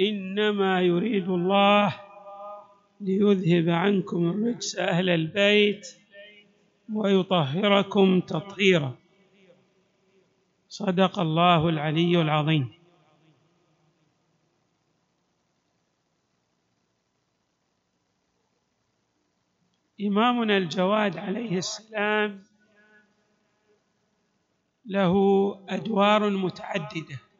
إنما يريد الله ليذهب عنكم الرجس أهل البيت ويطهركم تطهيرا. صدق الله العلي العظيم. إمامنا الجواد عليه السلام له أدوار متعددة.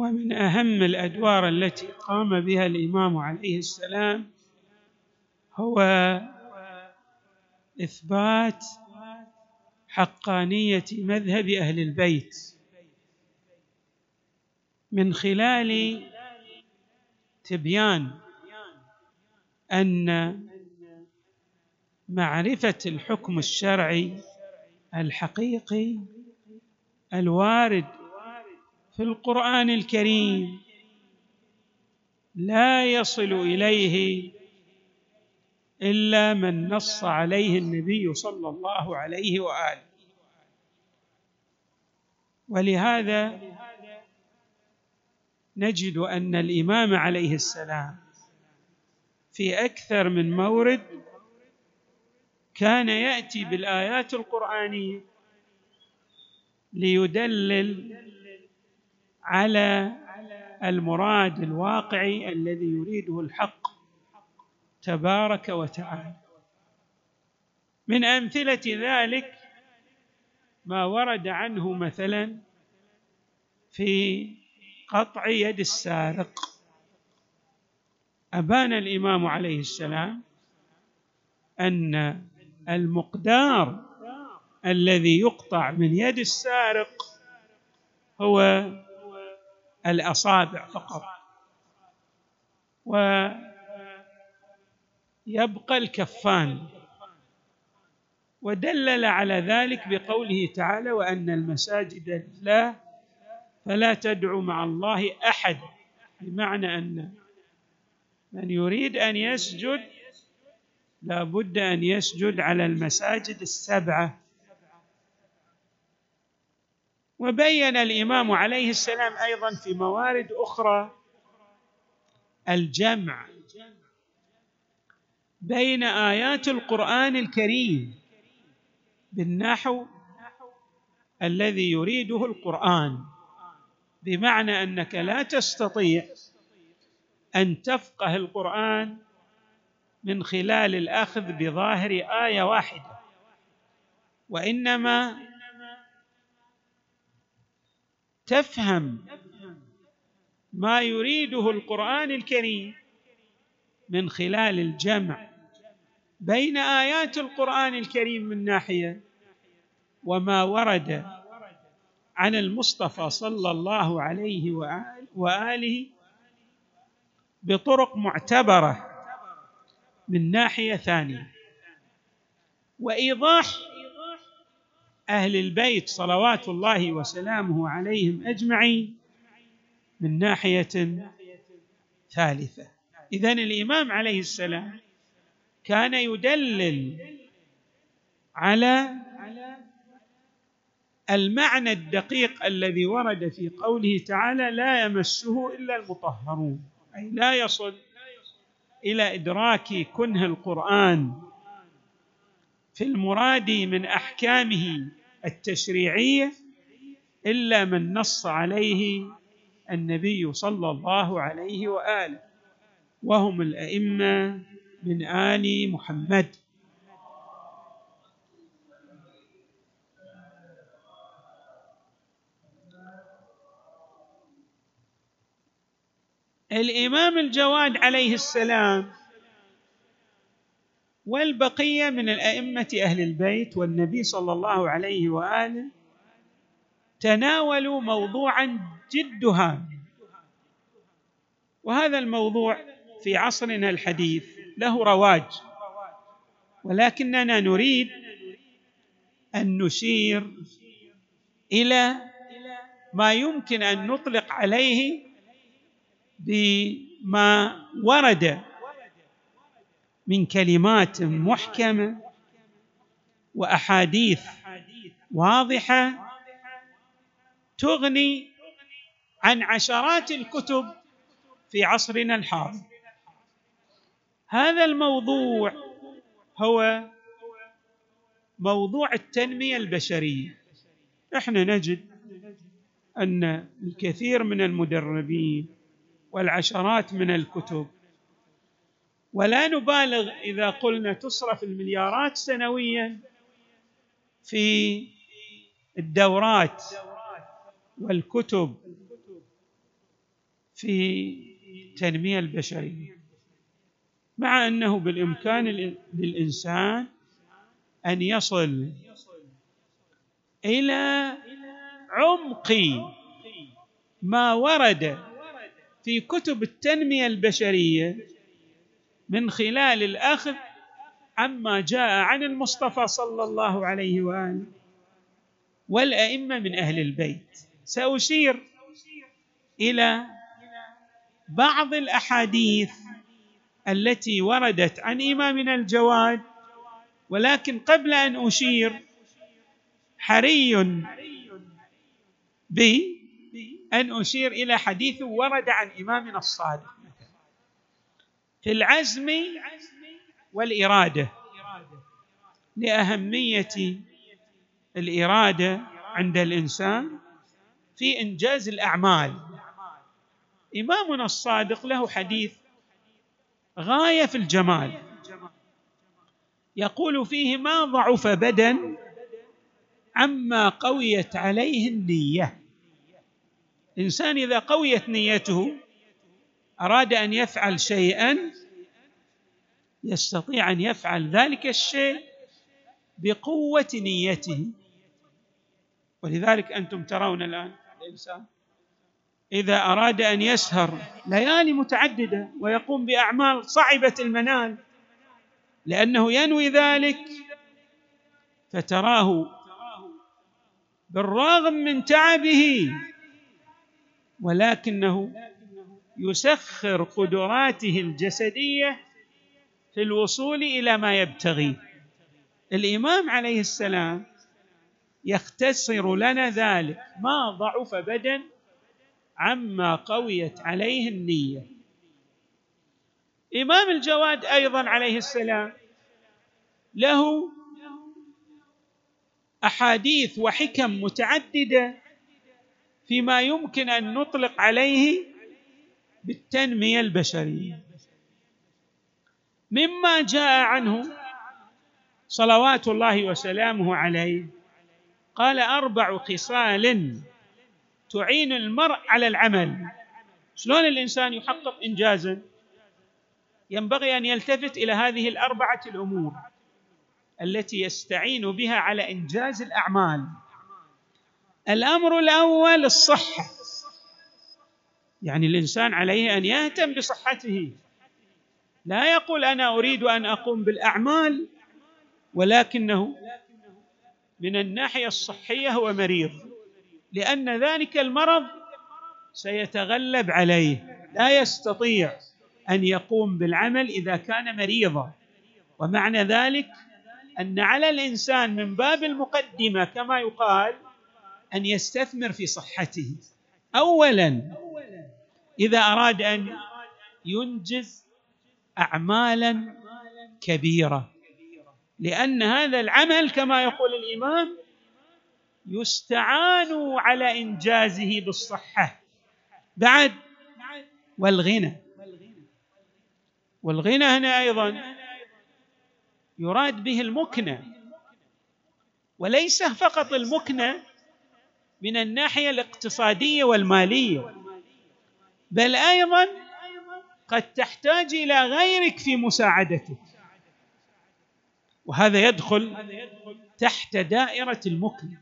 ومن أهم الأدوار التي قام بها الإمام عليه السلام هو إثبات حقانية مذهب أهل البيت. من خلال تبيان أن معرفة الحكم الشرعي الحقيقي الوارد في القرآن الكريم لا يصل إليه إلا من نص عليه النبي صلى الله عليه وآله. ولهذا نجد أن الإمام عليه السلام في أكثر من مورد كان يأتي بالآيات القرآنية ليدلل على المراد الواقعي الذي يريده الحق تبارك وتعالى. من أمثلة ذلك ما ورد عنه مثلا في قطع يد السارق. أبان الإمام عليه السلام أن المقدار الذي يقطع من يد السارق هو الأصابع فقط. ويبقى الكفان. ودلل على ذلك بقوله تعالى وأن المساجد لله فلا تدعوا مع الله أحد بمعنى أن من يريد أن يسجد لا بد أن يسجد على المساجد السبعة. وبين الإمام عليه السلام أيضا في موارد أخرى الجمع بين آيات القرآن الكريم بالنحو الذي يريده القرآن بمعنى أنك لا تستطيع أن تفقه القرآن من خلال الأخذ بظاهر آية واحدة وإنما تفهم ما يريده القرآن الكريم من خلال الجمع بين آيات القرآن الكريم من ناحية وما ورد عن المصطفى صلى الله عليه وآله بطرق معتبرة من ناحية ثانية. وإيضاح أهل البيت صلوات الله وسلامه عليهم أجمعين من ناحية ثالثة. إذن الإمام عليه السلام كان يدلل على المعنى الدقيق الذي ورد في قوله تعالى لا يمسه إلا المطهرون أي لا يصل إلى إدراك كنه القرآن في المراد من أحكامه التشريعية إلا من نص عليه النبي صلى الله عليه وآله وهم الأئمة من آل محمد. الإمام الجواد عليه السلام والبقية من الأئمة أهل البيت والنبي صلى الله عليه وآله تناولوا موضوعا جد هام. وهذا الموضوع في عصرنا الحديث له رواج ولكننا نريد أن نشير إلى ما يمكن أن نطلق عليه بما ورد من كلمات محكمة وأحاديث واضحة تغني عن عشرات الكتب في عصرنا الحاضر. هذا الموضوع هو موضوع التنمية البشرية. إحنا نجد أن الكثير من المدربين والعشرات من الكتب ولا نبالغ إذا قلنا تصرف المليارات سنويا في الدورات والكتب في التنميه البشرية مع أنه بالإمكان للإنسان أن يصل إلى عمق ما ورد في كتب التنمية البشرية من خلال الأخذ عما جاء عن المصطفى صلى الله عليه وآله. والأئمة من أهل البيت. سأشير إلى بعض الأحاديث التي وردت عن إمامنا الجواد. ولكن قبل أن أشير حري بي أن أشير إلى حديث ورد عن إمامنا الصادق. في العزم والإرادة لأهمية الإرادة عند الإنسان في إنجاز الأعمال. إمامنا الصادق له حديث غاية في الجمال. يقول فيه ما ضعف بدن عما قويت عليه النية. إنسان إذا قويت نيته أراد أن يفعل شيئا يستطيع أن يفعل ذلك الشيء بقوة نيته. ولذلك أنتم ترون الآن الانسان إذا أراد أن يسهر ليالي متعددة ويقوم بأعمال صعبة المنال لأنه ينوي ذلك فتراه بالرغم من تعبه ولكنه يسخر قدراته الجسدية في الوصول إلى ما يبتغيه الإمام عليه السلام يختصر لنا ذلك ما ضعف بدن عما قويت عليه النية. إمام الجواد أيضا عليه السلام له أحاديث وحكم متعددة فيما يمكن أن نطلق عليه بالتنمية البشرية. مما جاء عنه صلوات الله وسلامه عليه قال أربع خصال تعين المرء على العمل. شلون الإنسان يحقق انجازا؟ ينبغي أن يلتفت إلى هذه الأربعة الأمور التي يستعين بها على إنجاز الأعمال. الأمر الأول الصحة. يعني الإنسان عليه أن يهتم بصحته. لا يقول أنا أريد أن أقوم بالأعمال ولكنه من الناحية الصحية هو مريض لأن ذلك المرض سيتغلب عليه. لا يستطيع أن يقوم بالعمل إذا كان مريضا. ومعنى ذلك أن على الإنسان من باب المقدمة كما يقال أن يستثمر في صحته. اولا إذا أراد أن ينجز اعمالا كبيرة. لأن هذا العمل كما يقول الإمام يستعان على إنجازه بالصحة. بعد والغنى. والغنى هنا أيضا يراد به المكنه وليس فقط المكنه من الناحية الاقتصادية والمالية. بل أيضا قد تحتاج إلى غيرك في مساعدتك. وهذا يدخل تحت دائرة المكنه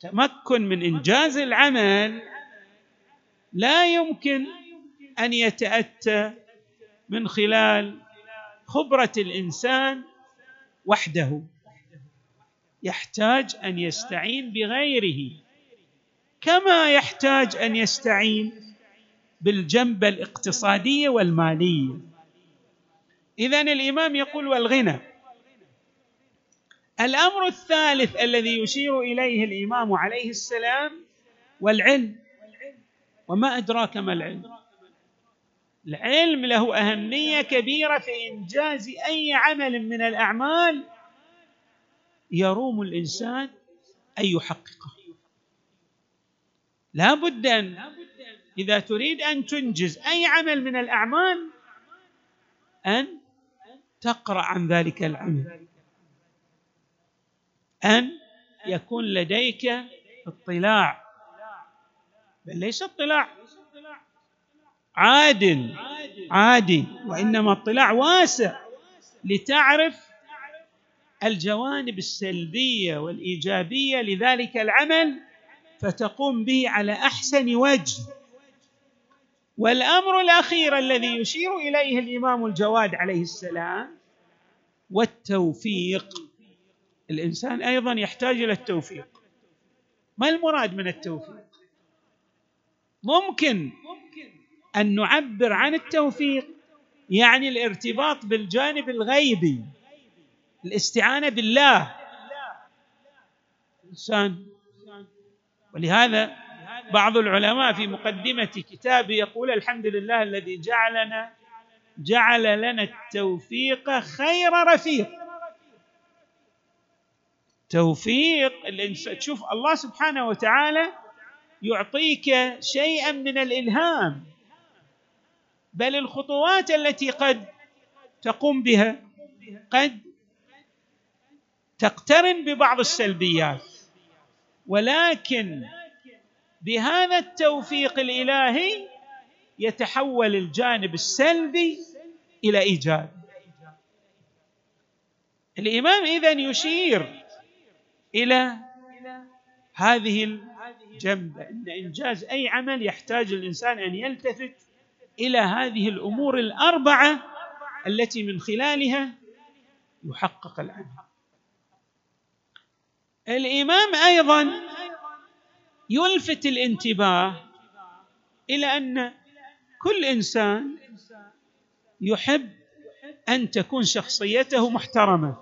تمكن من إنجاز العمل لا يمكن أن يتأتى من خلال خبرة الإنسان وحده. يحتاج أن يستعين بغيره كما يحتاج أن يستعين بالجنبه الاقتصادية والمالية. اذا الإمام يقول والغنى. الأمر الثالث الذي يشير إليه الإمام عليه السلام والعلم. وما أدراك ما العلم؟ العلم له أهمية كبيرة في إنجاز أي عمل من الأعمال يروم الإنسان أن يحققه. لا بد أن إذا تريد أن تنجز أي عمل من الأعمال أن تقرأ عن ذلك العمل. أن يكون لديك اطلاع. بل ليس اطلاع. عادل عادي وإنما اطلاع واسع لتعرف الجوانب السلبية والإيجابية لذلك العمل فتقوم به على أحسن وجه. والأمر الأخير الذي يشير إليه الإمام الجواد عليه السلام والتوفيق. الإنسان أيضا يحتاج إلى التوفيق. ما المراد من التوفيق؟ ممكن أن نعبر عن التوفيق يعني الارتباط بالجانب الغيبي الاستعانة بالله. الانسان ولهذا بعض العلماء في مقدمة كتابه يقول الحمد لله الذي جعلنا جعل لنا التوفيق خير رفيق. توفيق تشوف الله سبحانه وتعالى يعطيك شيئا من الإلهام بل الخطوات التي قد تقوم بها قد تقترن ببعض السلبيات. ولكن بهذا التوفيق الإلهي يتحول الجانب السلبي إلى ايجاب الإمام اذا يشير إلى هذه الجنبه إن إنجاز أي عمل يحتاج الإنسان أن يلتفت إلى هذه الأمور الأربعة التي من خلالها يحقق العمل. الإمام أيضا يلفت الانتباه إلى أن كل إنسان يحب أن تكون شخصيته محترمة.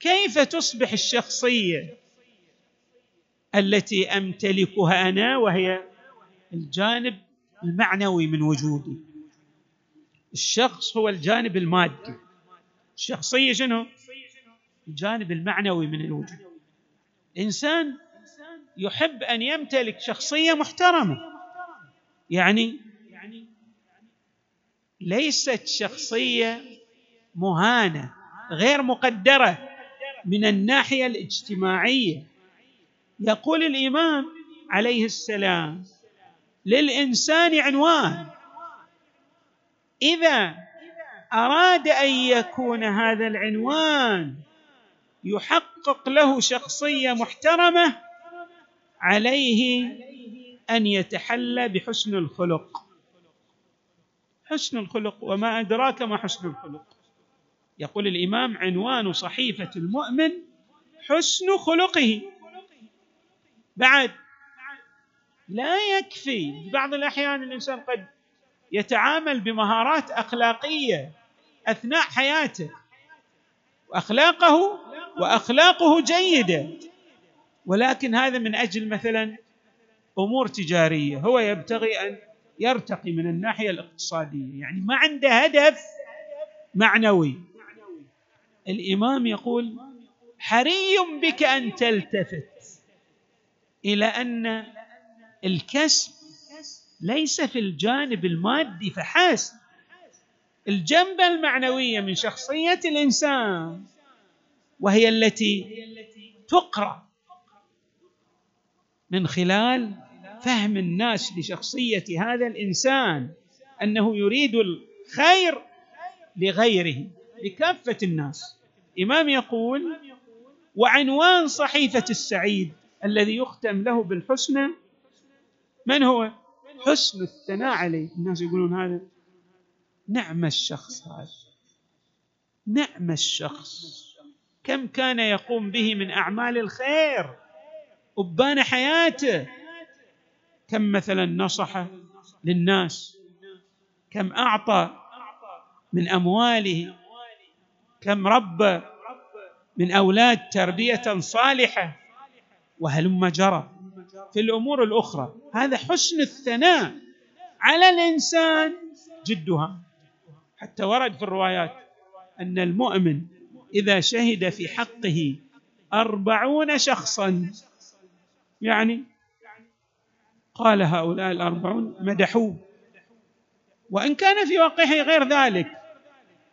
كيف تصبح الشخصية التي أمتلكها أنا وهي الجانب المعنوي من وجودي؟ الشخص هو الجانب المادي. الشخصية شنو؟ الجانب المعنوي من الوجود. إنسان يحب أن يمتلك شخصية محترمة. يعني ليست شخصية مهانة غير مقدرة من الناحية الاجتماعية. يقول الإمام عليه السلام للإنسان عنوان. إذا أراد أن يكون هذا العنوان يحقق له شخصية محترمة عليه أن يتحلى بحسن الخلق. حسن الخلق وما أدراك ما حسن الخلق. يقول الإمام عنوان صحيفة المؤمن حسن خلقه. بعد لا يكفي بعض الأحيان الإنسان قد يتعامل بمهارات أخلاقية أثناء حياته وأخلاقه وأخلاقه جيدة. ولكن هذا من أجل مثلا أمور تجارية هو يبتغي أن يرتقي من الناحية الاقتصادية يعني ما عنده هدف معنوي. الإمام يقول حري بك أن تلتفت إلى أن الكسب ليس في الجانب المادي فحسب الجنبه المعنويه من شخصية الإنسان وهي التي تقرأ من خلال فهم الناس لشخصية هذا الإنسان أنه يريد الخير لغيره لكافة الناس. الامام يقول وعنوان صحيفة السعيد الذي يختم له بالحسنى من هو؟ حسن الثناء عليه. الناس يقولون هذا نعم الشخص هذا. نعم الشخص. كم كان يقوم به من أعمال الخير؟ ابان حياته. كم مثلا نصح للناس؟ كم أعطى من أمواله؟ كم ربى من أولاد تربية صالحة؟ وهلم جرى في الأمور الأخرى. هذا حسن الثناء على الإنسان جدها. حتى ورد في الروايات أن المؤمن إذا شهد في حقه أربعون شخصا يعني قال هؤلاء الأربعون مدحوه. وإن كان في واقعه غير ذلك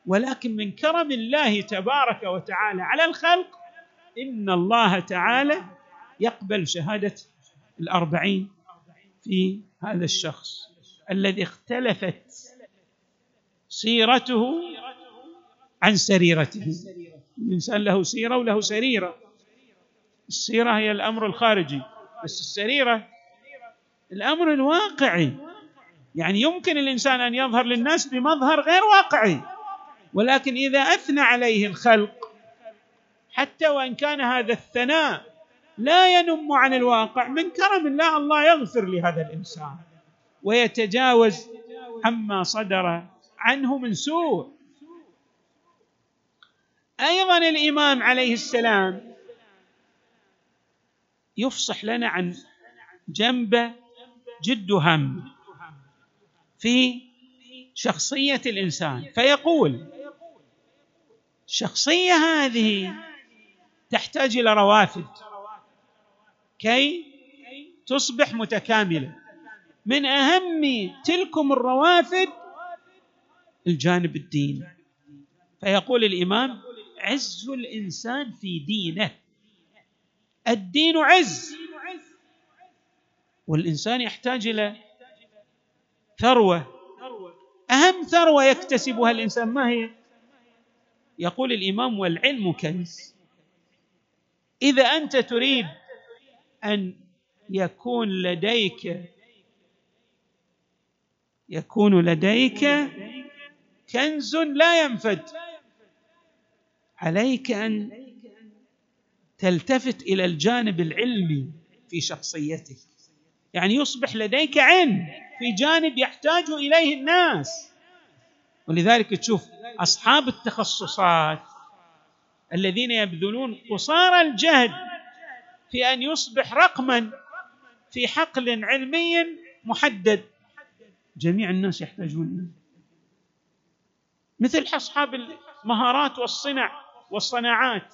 ولكن من كرم الله تبارك وتعالى على الخلق إن الله تعالى يقبل شهادة الأربعين في هذا الشخص الذي اختلفت سيرته عن سريرته. الإنسان له سيرة وله سريرة. السيرة هي الأمر الخارجي. بس السريرة. الأمر الواقعي. يعني يمكن الإنسان أن يظهر للناس بمظهر غير واقعي. ولكن إذا أثنى عليه الخلق حتى وإن كان هذا الثناء لا ينم عن الواقع من كرم الله الله يغفر لهذا الإنسان ويتجاوز عما صدر عنه من سوء. أيضا الامام عليه السلام يفصح لنا عن جنبه جد هم في شخصية الإنسان. فيقول الشخصيه هذه تحتاج إلى روافد كي تصبح متكاملة. من أهم تلكم الروافد الجانب الديني فيقول الإمام عز الإنسان في دينه. الدين عز. والإنسان يحتاج إلى ثروة. أهم ثروة يكتسبها الإنسان ما هي؟ يقول الإمام والعلم كنز. إذا أنت تريد أن يكون لديك يكون لديك كنز لا ينفد. عليك أن تلتفت إلى الجانب العلمي في شخصيتك يعني يصبح لديك علم في جانب يحتاج إليه الناس. ولذلك تشوف أصحاب التخصصات الذين يبذلون قصارى الجهد في أن يصبح رقما في حقل علمي محدد. جميع الناس يحتاجون إليه. مثل أصحاب المهارات والصنع والصناعات.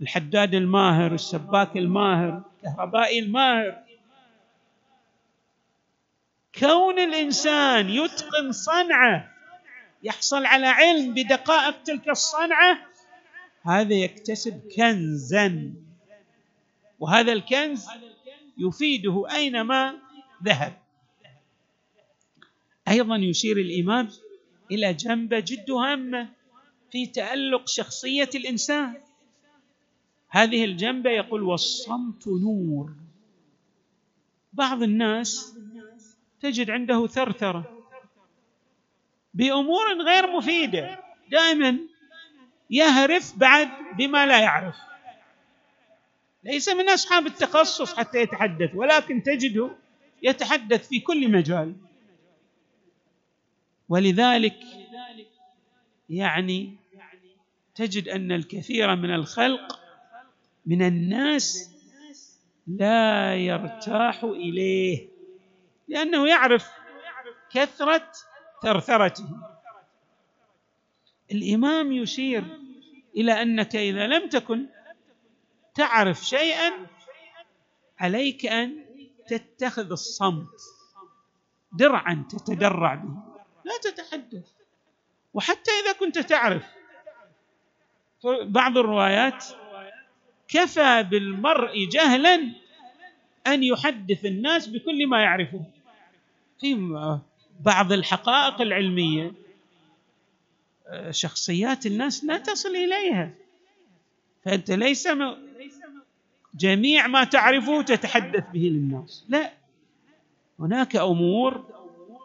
الحداد الماهر السباك الماهر الكهربائي الماهر. كون الإنسان يتقن صنعه يحصل على علم بدقائق تلك الصنعة هذا يكتسب كنزا. وهذا الكنز يفيده أينما ذهب. أيضا يشير الامام إلى جنبه جد هامة في تألق شخصية الإنسان. هذه الجنبة يقول والصمت نور. بعض الناس تجد عنده ثرثرة بأمور غير مفيدة دائما يهرف بعد بما لا يعرف. ليس من أصحاب التخصص حتى يتحدث ولكن تجده يتحدث في كل مجال. ولذلك يعني تجد أن الكثير من الخلق من الناس لا يرتاح إليه لأنه يعرف كثرة ثرثرته. الإمام يشير إلى أنك إذا لم تكن تعرف شيئا عليك أن تتخذ الصمت درعا تتدرع به. لا تتحدث. وحتى إذا كنت تعرف بعض الروايات كفى بالمرء جهلا أن يحدث الناس بكل ما يعرفه. في بعض الحقائق العلمية شخصيات الناس لا تصل إليها. فأنت ليس جميع ما تعرفه تتحدث به للناس. لا. هناك أمور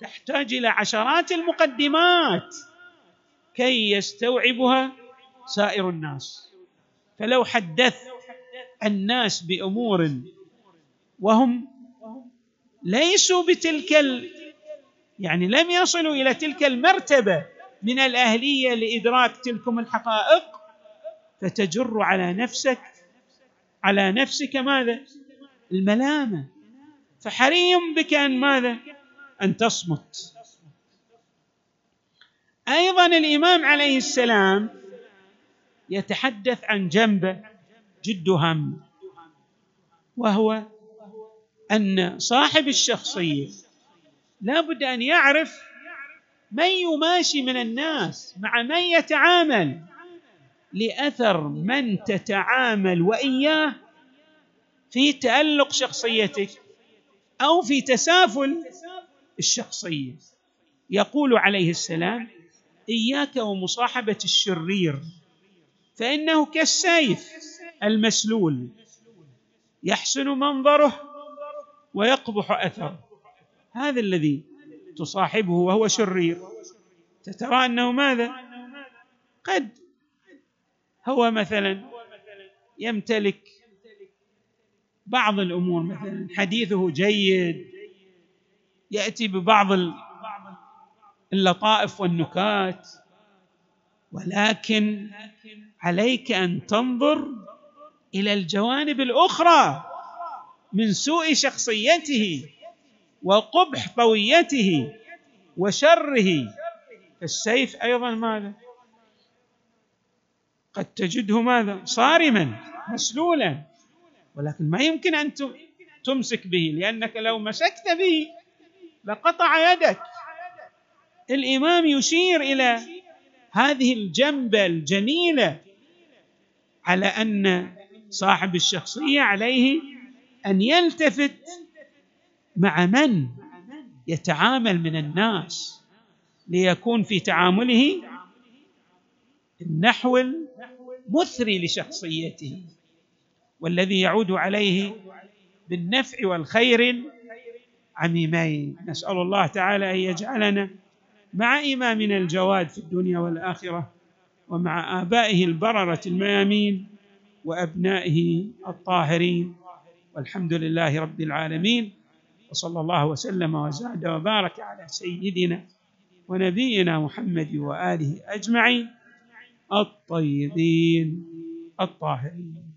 تحتاج إلى عشرات المقدمات كي يستوعبها سائر الناس. فلو حدث الناس بأمور وهم ليسوا بتلك ال... يعني لم يصلوا إلى تلك المرتبة من الأهلية لإدراك تلكم الحقائق فتجر على نفسك على نفسك ماذا؟ الملامة. فحري بك أن ماذا؟ أن تصمت. أيضا الإمام عليه السلام يتحدث عن جنبه. جد هم. وهو أن صاحب الشخصية لابد أن يعرف من يماشي من الناس مع من يتعامل لأثر من تتعامل وإياه في تألق شخصيتك أو في تسافل الشخصية. يقول عليه السلام إياك ومصاحبة الشرير فإنه كالسيف المسلول يحسن منظره ويقبح أثره. هذا الذي تصاحبه وهو شرير. تترى أنه ماذا؟ قد هو مثلا يمتلك بعض الأمور مثلا حديثه جيد يأتي ببعض اللطائف والنكات ولكن عليك أن تنظر إلى الجوانب الأخرى من سوء شخصيته وقبح طويته وشره. السيف أيضا ماذا؟ قد تجده ماذا؟ صارما مسلولا. ولكن ما يمكن أن تمسك به لأنك لو مسكت به لقطع يدك. الإمام يشير إلى هذه الجنبة الجميلة على أن صاحب الشخصية عليه أن يلتفت مع من يتعامل من الناس ليكون في تعامله النحو المثري لشخصيته والذي يعود عليه بالنفع والخير عميمين. نسأل الله تعالى أن يجعلنا مع إمامنا الجواد في الدنيا والآخرة ومع آبائه البررة الميامين وأبنائه الطاهرين والحمد لله رب العالمين وصلى الله وسلم وزاد وبارك على سيدنا ونبينا محمد وآله أجمعين الطيبين الطاهرين.